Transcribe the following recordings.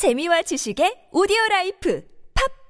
재미와 지식의 오디오 라이프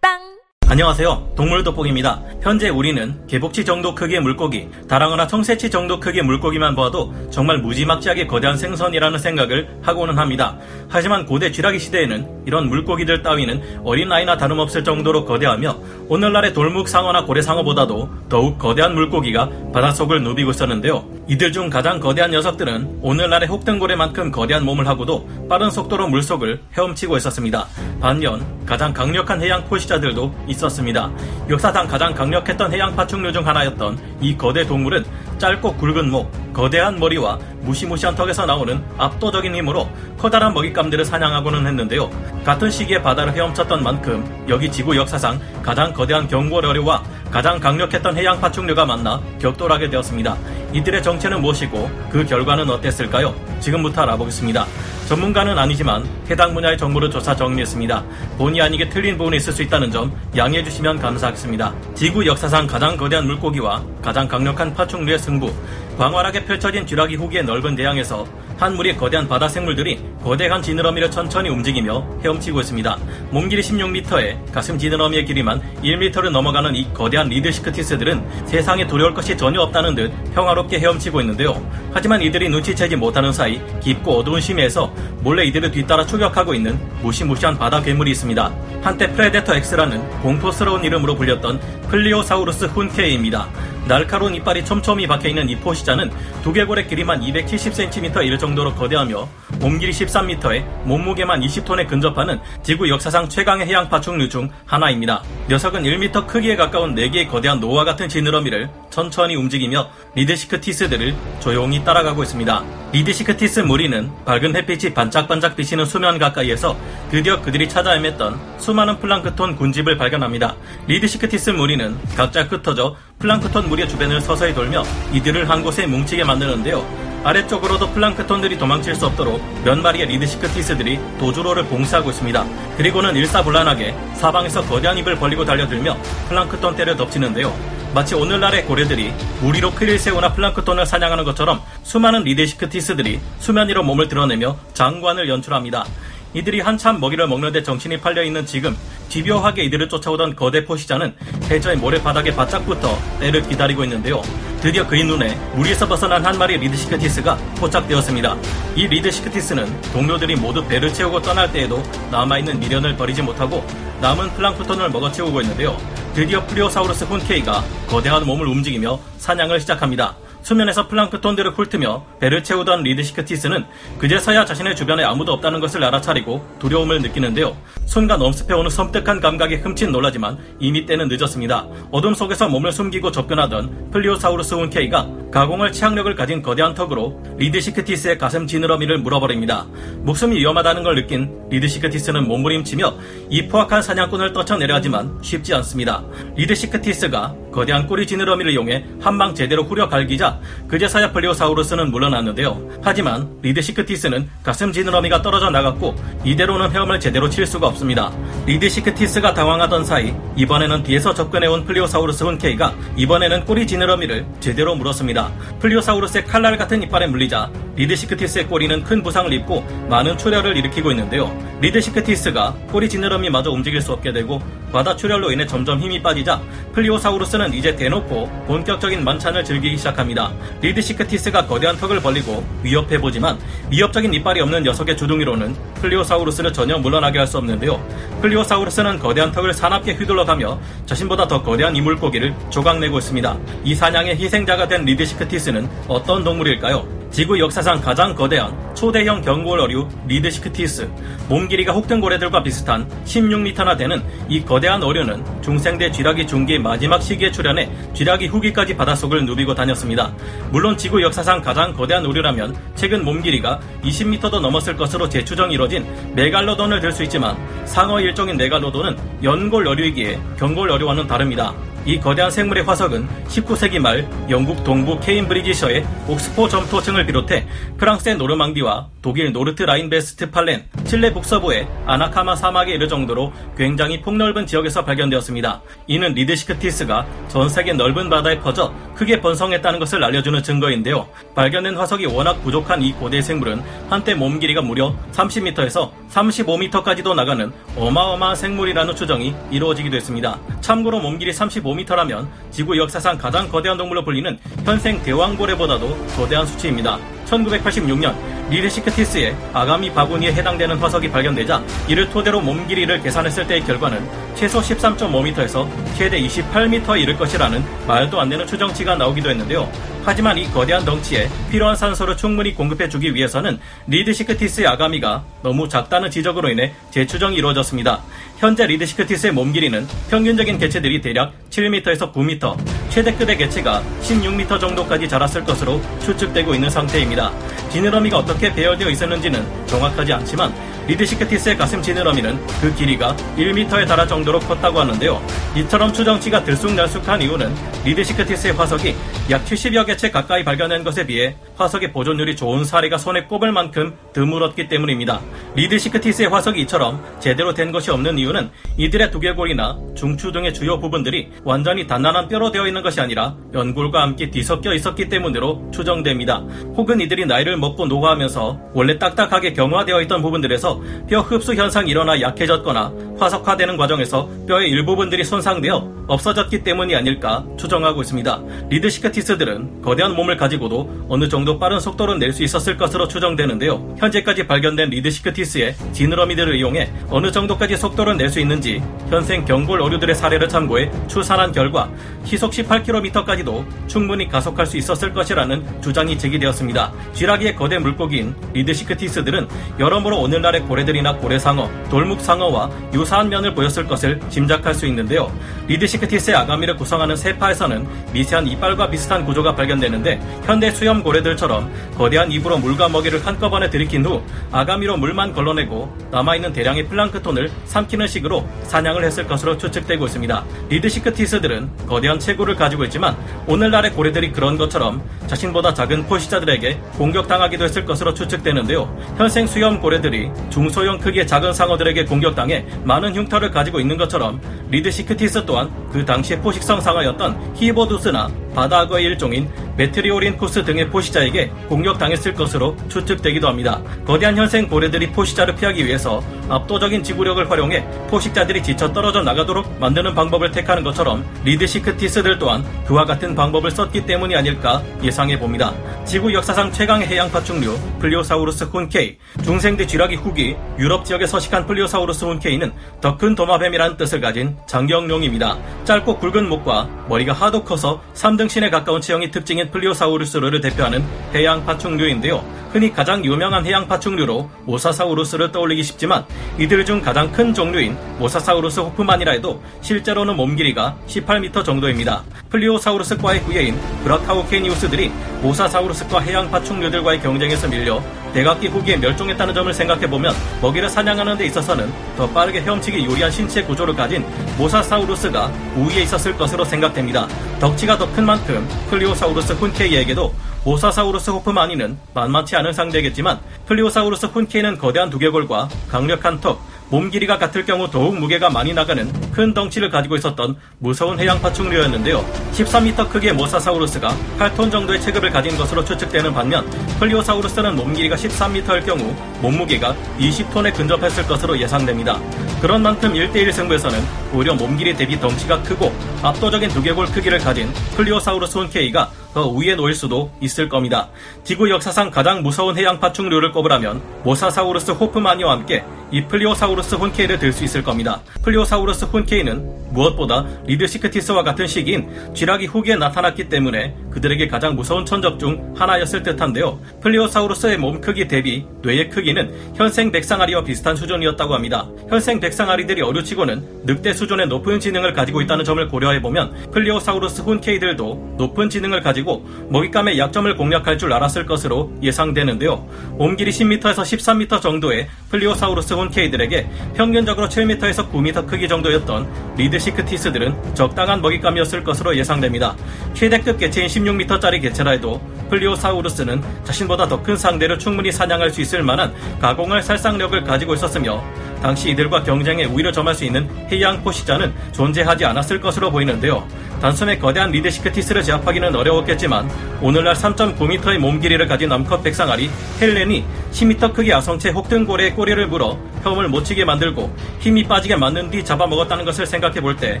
팟빵 안녕하세요. 동물 돋보기입니다. 현재 우리는 개복치 정도 크기의 물고기, 다랑어나 청새치 정도 크기의 물고기만 보아도 정말 무지막지하게 거대한 생선이라는 생각을 하고는 합니다. 하지만 고대 쥐라기 시대에는 이런 물고기들 따위는 어린아이나 다름없을 정도로 거대하며 오늘날의 돌묵상어나 고래상어보다도 더욱 거대한 물고기가 바닷속을 누비고 있었는데요. 이들 중 가장 거대한 녀석들은 오늘날의 혹등고래만큼 거대한 몸을 하고도 빠른 속도로 물속을 헤엄치고 있었습니다. 반면 가장 강력한 해양 포시자들도 있었습니다. 역사상 가장 강력했던 해양 파충류 중 하나였던 이 거대 동물은 짧고 굵은 목, 거대한 머리와 무시무시한 턱에서 나오는 압도적인 힘으로 커다란 먹잇감들을 사냥하고는 했는데요. 같은 시기에 바다를 헤엄쳤던 만큼 여기 지구 역사상 가장 거대한 경고어류와 가장 강력했던 해양 파충류가 만나 격돌하게 되었습니다. 이들의 정체는 무엇이고 그 결과는 어땠을까요? 지금부터 알아보겠습니다. 전문가는 아니지만 해당 분야의 정보를 조사 정리했습니다. 본의 아니게 틀린 부분이 있을 수 있다는 점 양해해 주시면 감사하겠습니다. 지구 역사상 가장 거대한 물고기와 가장 강력한 파충류의 승부, 광활하게 펼쳐진 쥐라기 후기의 넓은 대양에서 한 무리의 거대한 바다 생물들이 거대한 지느러미를 천천히 움직이며 헤엄치고 있습니다. 몸 길이 16m에 가슴 지느러미의 길이만 1m를 넘어가는 이 거대한 리드시크티스들은 세상에 두려울 것이 전혀 없다는 듯 평화롭게 헤엄치고 있는데요. 하지만 이들이 눈치채지 못하는 사이 깊고 어두운 심해에서 몰래 이들을 뒤따라 추격하고 있는 무시무시한 바다 괴물이 있습니다. 한때 프레데터 X라는 공포스러운 이름으로 불렸던 플리오사우루스 훈케이입니다. 날카로운 이빨이 촘촘히 박혀있는 이 포식자는 두개골의 길이만 270cm에 이를 정도로 거대하며 몸길이 13m에 몸무게만 20톤에 근접하는 지구 역사상 최강의 해양 파충류 중 하나입니다. 녀석은 1m 크기에 가까운 4개의 거대한 노와 같은 지느러미를 천천히 움직이며 리드시크티스들을 조용히 따라가고 있습니다. 리드시크티스 무리는 밝은 햇빛이 반짝반짝 비치는 수면 가까이에서 드디어 그들이 찾아 헤맸던 수많은 플랑크톤 군집을 발견합니다. 리드시크티스 무리는 각자 흩어져 플랑크톤 무리의 주변을 서서히 돌며 이들을 한 곳에 뭉치게 만드는데요. 아래쪽으로도 플랑크톤들이 도망칠 수 없도록 몇 마리의 리드시크티스들이 도주로를 봉쇄하고 있습니다. 그리고는 일사불란하게 사방에서 거대한 입을 벌리고 달려들며 플랑크톤 떼를 덮치는데요. 마치 오늘날의 고래들이 무리로 크릴새우나 플랑크톤을 사냥하는 것처럼 수많은 리드시크티스들이 수면 위로 몸을 드러내며 장관을 연출합니다. 이들이 한참 먹이를 먹는데 정신이 팔려 있는 지금 집요하게 이들을 쫓아오던 거대 포식자는 해저의 모래바닥에 바짝 붙어 때를 기다리고 있는데요. 드디어 그의 눈에 무리에서 벗어난 한 마리 리드시크티스가 포착되었습니다. 이 리드시크티스는 동료들이 모두 배를 채우고 떠날 때에도 남아있는 미련을 버리지 못하고 남은 플랑크톤을 먹어치우고 있는데요. 드디어 플리오사우루스 훈케이가 거대한 몸을 움직이며 사냥을 시작합니다. 수면에서 플랑크톤들을 훑으며 배를 채우던 리드시크티스는 그제서야 자신의 주변에 아무도 없다는 것을 알아차리고 두려움을 느끼는데요. 순간 엄습해오는 섬뜩한 감각에 흠칫 놀라지만 이미 때는 늦었습니다. 어둠 속에서 몸을 숨기고 접근하던 플리오사우루스 훈케이가 가공할 치악력을 가진 거대한 턱으로 리드시크티스의 가슴 지느러미를 물어버립니다. 목숨이 위험하다는 걸 느낀 리드시크티스는 몸부림치며 이 포악한 사냥꾼을 떨쳐내려 하지만 쉽지 않습니다. 리드시크티스가 거대한 꼬리 지느러미를 이용해 한 방 제대로 후려 갈기자 그제서야 플리오사우루스는 물러났는데요. 하지만 리드시크티스는 가슴 지느러미가 떨어져 나갔고 이대로는 헤엄을 제대로 칠 수가 없습니다. 리드시크티스가 당황하던 사이 이번에는 뒤에서 접근해온 플리오사우루스 훈케이가 이번에는 꼬리 지느러미를 제대로 물었습니다. 플리오사우루스의 칼날 같은 이빨에 물리자 리드시크티스의 꼬리는 큰 부상을 입고 많은 출혈을 일으키고 있는데요. 리드시크티스가 꼬리 지느러미마저 움직일 수 없게 되고 과다 출혈로 인해 점점 힘이 빠지자 플리오사우루스는 이제 대놓고 본격적인 만찬을 즐기기 시작합니다. 리드시크티스가 거대한 턱을 벌리고 위협해보지만 위협적인 이빨이 없는 녀석의 주둥이로는 플리오사우루스를 전혀 물러나게 할 수 없는데요. 플리오사우루스는 거대한 턱을 사납게 휘둘러가며 자신보다 더 거대한 이 물고기를 조각내고 있습니다. 이 사냥의 희생자가 된 리드시크티스는 어떤 동물일까요? 지구 역사상 가장 거대한 초대형 경골어류 리드시크티스 몸 길이가 혹등 고래들과 비슷한 16m나 되는 이 거대한 어류는 중생대 쥐라기 중기 마지막 시기에 출현해 쥐라기 후기까지 바닷속을 누비고 다녔습니다. 물론 지구 역사상 가장 거대한 어류라면 최근 몸 길이가 20m도 넘었을 것으로 재추정이 이뤄진 메갈로돈을 들 수 있지만 상어 일종인 메갈로돈은 연골 어류이기에 경골 어류와는 다릅니다. 이 거대한 생물의 화석은 19세기 말 영국 동부 케임브리지셔의 옥스포 점토층을 비롯해 프랑스의 노르망디와 독일 노르트 라인베스트팔렌, 칠레 북서부의 아타카마 사막에 이를 정도로 굉장히 폭넓은 지역에서 발견되었습니다. 이는 리드시크티스가 전 세계 넓은 바다에 퍼져 크게 번성했다는 것을 알려주는 증거인데요. 발견된 화석이 워낙 부족한 이 고대 생물은 한때 몸 길이가 무려 30m에서 35m까지도 나가는 어마어마한 생물이라는 추정이 이루어지기도 했습니다. 참고로 몸 길이 35m라면 지구 역사상 가장 거대한 동물로 불리는 현생 대왕고래보다도 거대한 수치입니다. 1986년 리드시크티스의 아가미 바구니에 해당되는 화석이 발견되자 이를 토대로 몸 길이를 계산했을 때의 결과는 최소 13.5m에서 최대 28m에 이를 것이라는 말도 안 되는 추정치가 나오기도 했는데요. 하지만 이 거대한 덩치에 필요한 산소를 충분히 공급해주기 위해서는 리드시크티스의 아가미가 너무 작다는 지적으로 인해 재추정이 이루어졌습니다. 현재 리드시크티스의 몸 길이는 평균적인 개체들이 대략 7m에서 9m, 최대급의 개체가 16m 정도까지 자랐을 것으로 추측되고 있는 상태입니다. 지느러미가 어떻게 배열되어 있었는지는 정확하지 않지만 리드시크티스의 가슴 지느러미는 그 길이가 1m에 달할 정도로 컸다고 하는데요. 이처럼 추정치가 들쑥날쑥한 이유는 리드시크티스의 화석이 약 70여 개체 가까이 발견된 것에 비해 화석의 보존율이 좋은 사례가 손에 꼽을 만큼 드물었기 때문입니다. 리드시크티스의 화석이 이처럼 제대로 된 것이 없는 이유는 이들의 두개골이나 중추 등의 주요 부분들이 완전히 단단한 뼈로 되어 있는 것이 아니라 연골과 함께 뒤섞여 있었기 때문으로 추정됩니다. 혹은 이들이 나이를 먹고 노화하면서 원래 딱딱하게 경화되어 있던 부분들에서 뼈 흡수 현상이 일어나 약해졌거나 화석화되는 과정에서 뼈의 일부분들이 손상되어 없어졌기 때문이 아닐까 추정하고 있습니다. 리드시크티스들은 거대한 몸을 가지고도 어느 정도 빠른 속도를 낼수 있었을 것으로 추정되는데요. 현재까지 발견된 리드시크티스의 지느러미들을 이용해 어느 정도까지 속도를 낼 수 있는지 현생 경골 어류들의 사례를 참고해 추산한 결과 시속 18km까지도 충분히 가속할 수 있었을 것이라는 주장이 제기되었습니다. 쥐라기의 거대 물고기인 리드시크티스들은 여러모로 오늘날의 고래들이나 고래상어, 돌묵상어와 유사한 면을 보였을 것을 짐작할 수 있는데요. 리드시크티스의 아가미를 구성하는 세파에서는 미세한 이빨과 비슷한 구조가 발견되는데 현대 수염 고래들처럼 거대한 입으로 물과 먹이를 한꺼번에 들이킨 후 아가미로 물만 걸러내고 남아있는 대량의 플랑크톤을 삼키는 식으로 사냥을 했을 것으로 추측되고 있습니다. 리드시크티스들은 거대한 체구를 가지고 있지만 오늘날의 고래들이 그런 것처럼 자신보다 작은 포식자들에게 공격당하기도 했을 것으로 추측되는데요. 현생 수염 고래들이 중소형 크기의 작은 상어들에게 공격당해 많은 흉터를 가지고 있는 것처럼 리드시크티스 또한 그 당시의 포식성 상어였던 히보두스나 바다악어의 일종인 메트리오린쿠스 등의 포식자에게 공격당했을 것으로 추측되기도 합니다. 거대한 현생 고래들이 포식자를 피하기 위해서 압도적인 지구력을 활용해 포식자들이 지쳐 떨어져 나가도록 만드는 방법을 택하는 것처럼 리드시크티스들 또한 그와 같은 방법을 썼기 때문이 아닐까 예상해 봅니다. 지구 역사상 최강의 해양 파충류 플리오사우루스 훈케이 중생대 쥐라기 후기 유럽 지역에 서식한 플리오사우루스 훈케이는 더 큰 도마뱀이라는 뜻을 가진 장경룡입니다. 짧고 굵은 목과 머리가 하도 커서 3등신에 가까운 체형이 특징인 플리오사우루스를 대표하는 해양 파충류인데요. 흔히 가장 유명한 해양 파충류로 모사사우루스를 떠올리기 쉽지만 이들 중 가장 큰 종류인 모사사우루스 호프마니라 해도 실제로는 몸 길이가 18m 정도입니다. 플리오사우루스과의 후예인 브라카우케니우스들이 모사사우루스과 해양 파충류들과의 경쟁에서 밀려 백악기 후기에 멸종했다는 점을 생각해보면 먹이를 사냥하는 데 있어서는 더 빠르게 헤엄치기 유리한 신체 구조를 가진 모사사우루스가 우위에 있었을 것으로 생각됩니다. 덩치가 더 큰 만큼 플리오사우루스 훈케이에게도 모사사우루스 호프마니는 만만치 않은 상대겠지만 플리오사우루스 훈케이는 거대한 두개골과 강력한 턱, 몸 길이가 같을 경우 더욱 무게가 많이 나가는 큰 덩치를 가지고 있었던 무서운 해양 파충류였는데요. 13m 크기의 모사사우루스가 8톤 정도의 체급을 가진 것으로 추측되는 반면 플리오사우루스는 몸 길이가 13m일 경우 몸무게가 20톤에 근접했을 것으로 예상됩니다. 그런 만큼 1대1 승부에서는 오히려 몸 길이 대비 덩치가 크고 압도적인 두개골 크기를 가진 플리오사우루스 훈케이가 더 위에 놓일 수도 있을 겁니다. 지구 역사상 가장 무서운 해양 파충류를 꼽으라면 모사사우루스 호프마니와 함께 이 플리오사우루스 훈케이를 들 수 있을 겁니다. 플리오사우루스 훈케이는 무엇보다 리드시크티스와 같은 시기인 쥐라기 후기에 나타났기 때문에 그들에게 가장 무서운 천적 중 하나였을 듯한데요. 플리오사우루스의 몸 크기 대비 뇌의 크기는 현생 백상아리와 비슷한 수준이었다고 합니다. 현생 백상아리들이 어류치고는 늑대 수준의 높은 지능을 가지고 있다는 점을 고려해보면 플리오사우루스 훈케이들도 높은 지능을 가지고 가지고 먹잇감의 약점을 공략할 줄 알았을 것으로 예상되는데요. 몸길이 10m에서 13m 정도의 플리오사우루스 훈케이들에게 평균적으로 7m에서 9m 크기 정도였던 리드시크티스들은 적당한 먹잇감이었을 것으로 예상됩니다. 최대급 개체인 16m짜리 개체라 해도 플리오사우루스는 자신보다 더 큰 상대를 충분히 사냥할 수 있을 만한 가공할 살상력을 가지고 있었으며 당시 이들과 경쟁에 우위를 점할 수 있는 해양 포식자는 존재하지 않았을 것으로 보이는데요. 단숨에 거대한 리드시크티스를 제압하기는 어려웠겠지만 오늘날 3.9m의 몸 길이를 가진 암컷 백상아리 헬렌이 10m 크기 아성체 혹등고래의 꼬리를 물어 헤엄을 못 치게 만들고 힘이 빠지게 만든 뒤 잡아먹었다는 것을 생각해 볼 때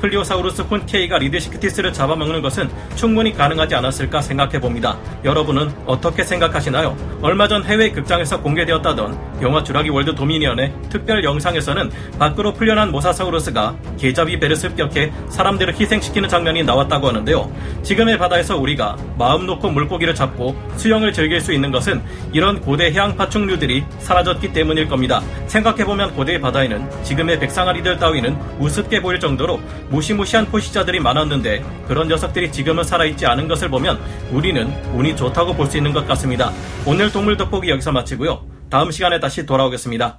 플리오사우루스 훈케이가 리드시크티스를 잡아먹는 것은 충분히 가능하지 않았을까 생각해 봅니다. 여러분은 어떻게 생각하시나요? 얼마 전 해외 극장에서 공개되었다던 영화 쥬라기 월드 도미니언의 특별 영상에서는 밖으로 풀려난 모사사우루스가 게잡이 배를 습격해 사람들을 희생시키는 장면이 나왔다고 하는데요. 지금의 바다에서 우리가 마음 놓고 물고기를 잡고 수영을 즐길 수 있는 것은 이런 고대 해양 파충류들이 사라졌기 때문일 겁니다. 생각해보면 고대의 바다에는 지금의 백상아리들 따위는 우습게 보일 정도로 무시무시한 포시자들이 많았는데 그런 녀석들이 지금은 살아있지 않은 것을 보면 우리는 운이 좋다고 볼 수 있는 것 같습니다. 오늘 동물 돋보기 여기서 마치고요. 다음 시간에 다시 돌아오겠습니다.